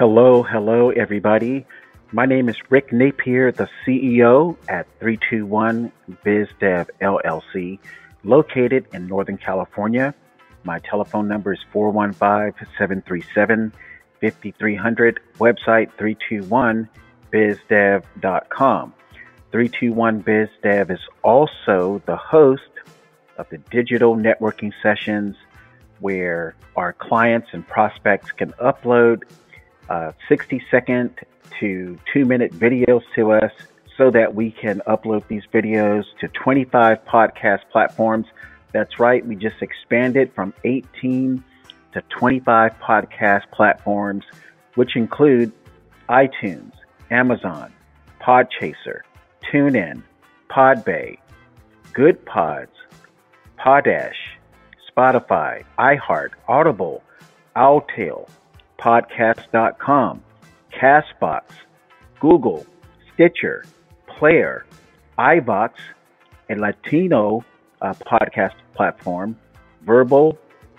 Hello, hello, everybody. My name is Rick Napier, the CEO at 321 BizDev LLC, located in Northern California. My telephone number is 415 737 5300, website 321bizdev.com. 321BizDev is also the host of the digital networking sessions where our clients and prospects can upload uh, 60 second to two minute videos to us so that we can upload these videos to 25 podcast platforms. That's right, we just expanded from 18 to 25 podcast platforms, which include iTunes, Amazon, Podchaser, TuneIn, Podbay, Goodpods, Podash, Spotify, iHeart, Audible, Owltail, Podcast.com, Castbox, Google, Stitcher, Player, iVoox, a Latino uh, podcast platform, Verbal,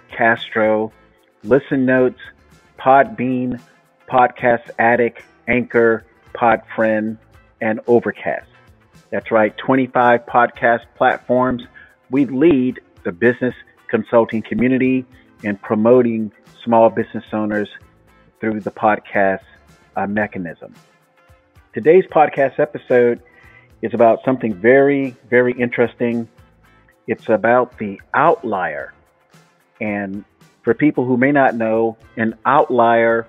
Castro, Listen Notes, Podbean, Podcast Addict, Anchor, Podfriend, and Overcast. That's right, 25 podcast platforms. We lead the business consulting community in promoting small business owners through the podcast uh, mechanism. Today's podcast episode is about something very, very interesting. It's about the outlier. And for people who may not know, an outlier,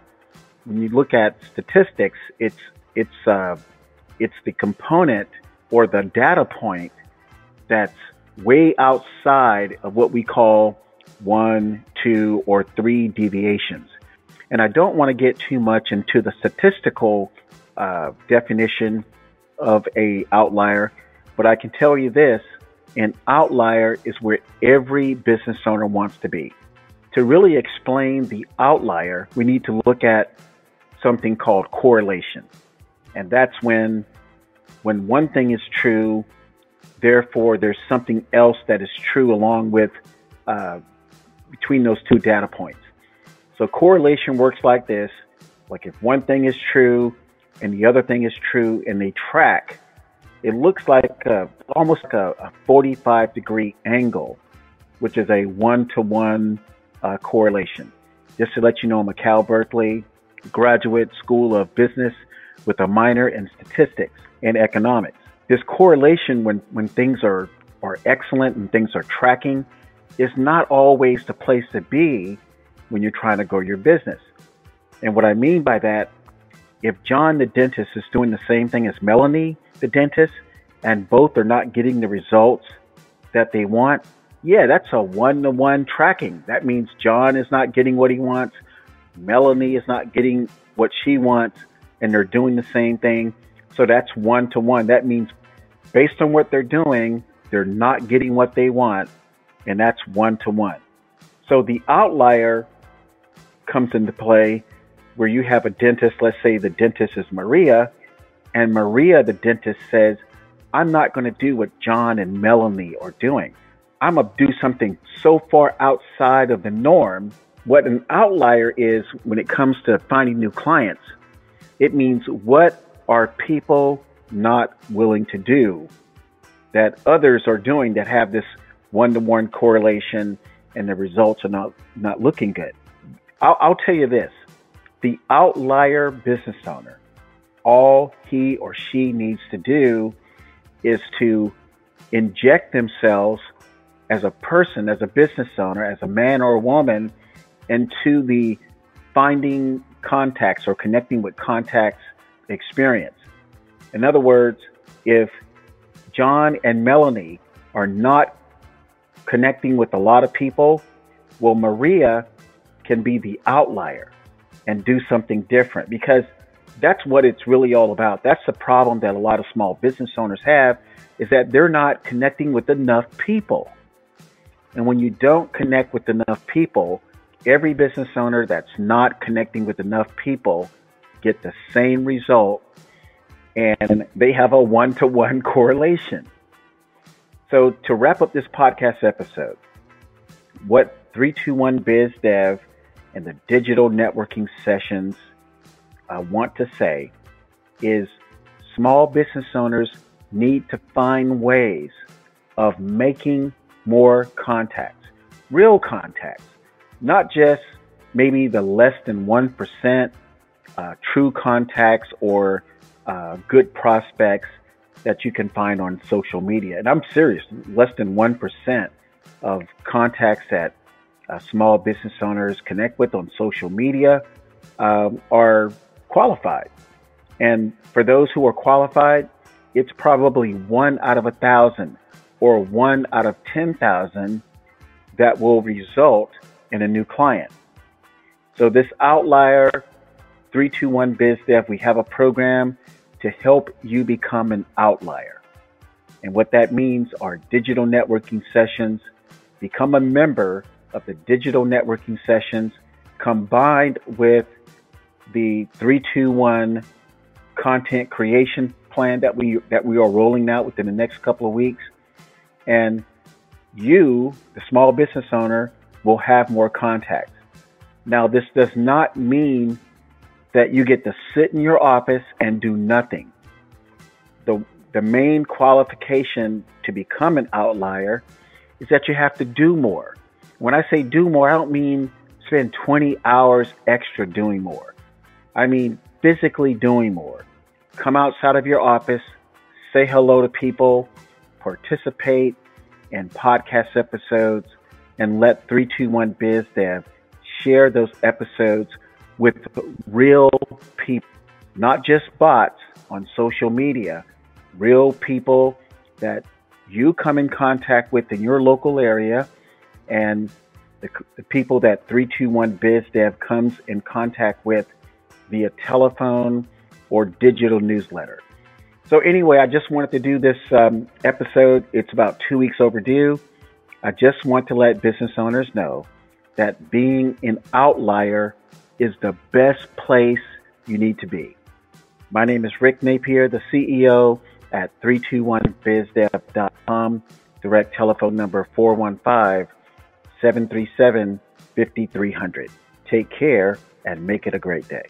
when you look at statistics, it's it's uh, it's the component or the data point that's way outside of what we call one, two, or three deviations. And I don't want to get too much into the statistical uh, definition of a outlier, but I can tell you this: an outlier is where every business owner wants to be. To really explain the outlier, we need to look at something called correlation. And that's when when one thing is true, therefore there's something else that is true along with uh, between those two data points. So correlation works like this: like if one thing is true and the other thing is true, and they track, it looks like a, almost like a, a 45 degree angle, which is a one to one correlation. Just to let you know, I'm a Cal Berkeley graduate school of business with a minor in statistics and economics. This correlation, when, when things are, are excellent and things are tracking, is not always the place to be when you're trying to grow your business. And what I mean by that, if John the dentist is doing the same thing as Melanie the dentist, and both are not getting the results that they want, yeah, that's a one to one tracking. That means John is not getting what he wants, Melanie is not getting what she wants, and they're doing the same thing. So that's one to one. That means based on what they're doing, they're not getting what they want, and that's one to one. So the outlier comes into play where you have a dentist, let's say the dentist is Maria, and Maria, the dentist, says, I'm not going to do what John and Melanie are doing. I'm going to do something so far outside of the norm. What an outlier is when it comes to finding new clients, it means what are people not willing to do that others are doing that have this one to one correlation and the results are not, not looking good. I'll, I'll tell you this the outlier business owner, all he or she needs to do is to inject themselves as a person, as a business owner, as a man or a woman into the finding contacts or connecting with contacts experience. In other words, if John and Melanie are not connecting with a lot of people, well, Maria can be the outlier and do something different because that's what it's really all about. That's the problem that a lot of small business owners have is that they're not connecting with enough people. And when you don't connect with enough people, every business owner that's not connecting with enough people get the same result and they have a one-to-one correlation. So to wrap up this podcast episode, what 321 Biz Dev and the digital networking sessions I want to say is small business owners need to find ways of making more contacts, real contacts, not just maybe the less than 1% uh, true contacts or uh, good prospects that you can find on social media. And I'm serious, less than 1% of contacts that uh, small business owners connect with on social media um, are qualified. And for those who are qualified, it's probably one out of a thousand or one out of 10,000 that will result in a new client. So this outlier 321 BizDev, we have a program to help you become an outlier. And what that means are digital networking sessions. Become a member of the digital networking sessions combined with the 321 content creation plan that we that we are rolling out within the next couple of weeks. And you the small business owner will have more contacts. Now this does not mean that you get to sit in your office and do nothing. The the main qualification to become an outlier is that you have to do more when i say do more i don't mean spend 20 hours extra doing more. I mean physically doing more. Come outside of your office, say hello to people, participate in podcast episodes, and let 321 BizDev share those episodes with real people, not just bots on social media, real people that you come in contact with in your local area and the, the people that 321 BizDev comes in contact with via telephone, or digital newsletter. So, anyway, I just wanted to do this um, episode. It's about two weeks overdue. I just want to let business owners know that being an outlier is the best place you need to be. My name is Rick Napier, the CEO at 321bizdev.com. Direct telephone number 415 737 5300. Take care and make it a great day.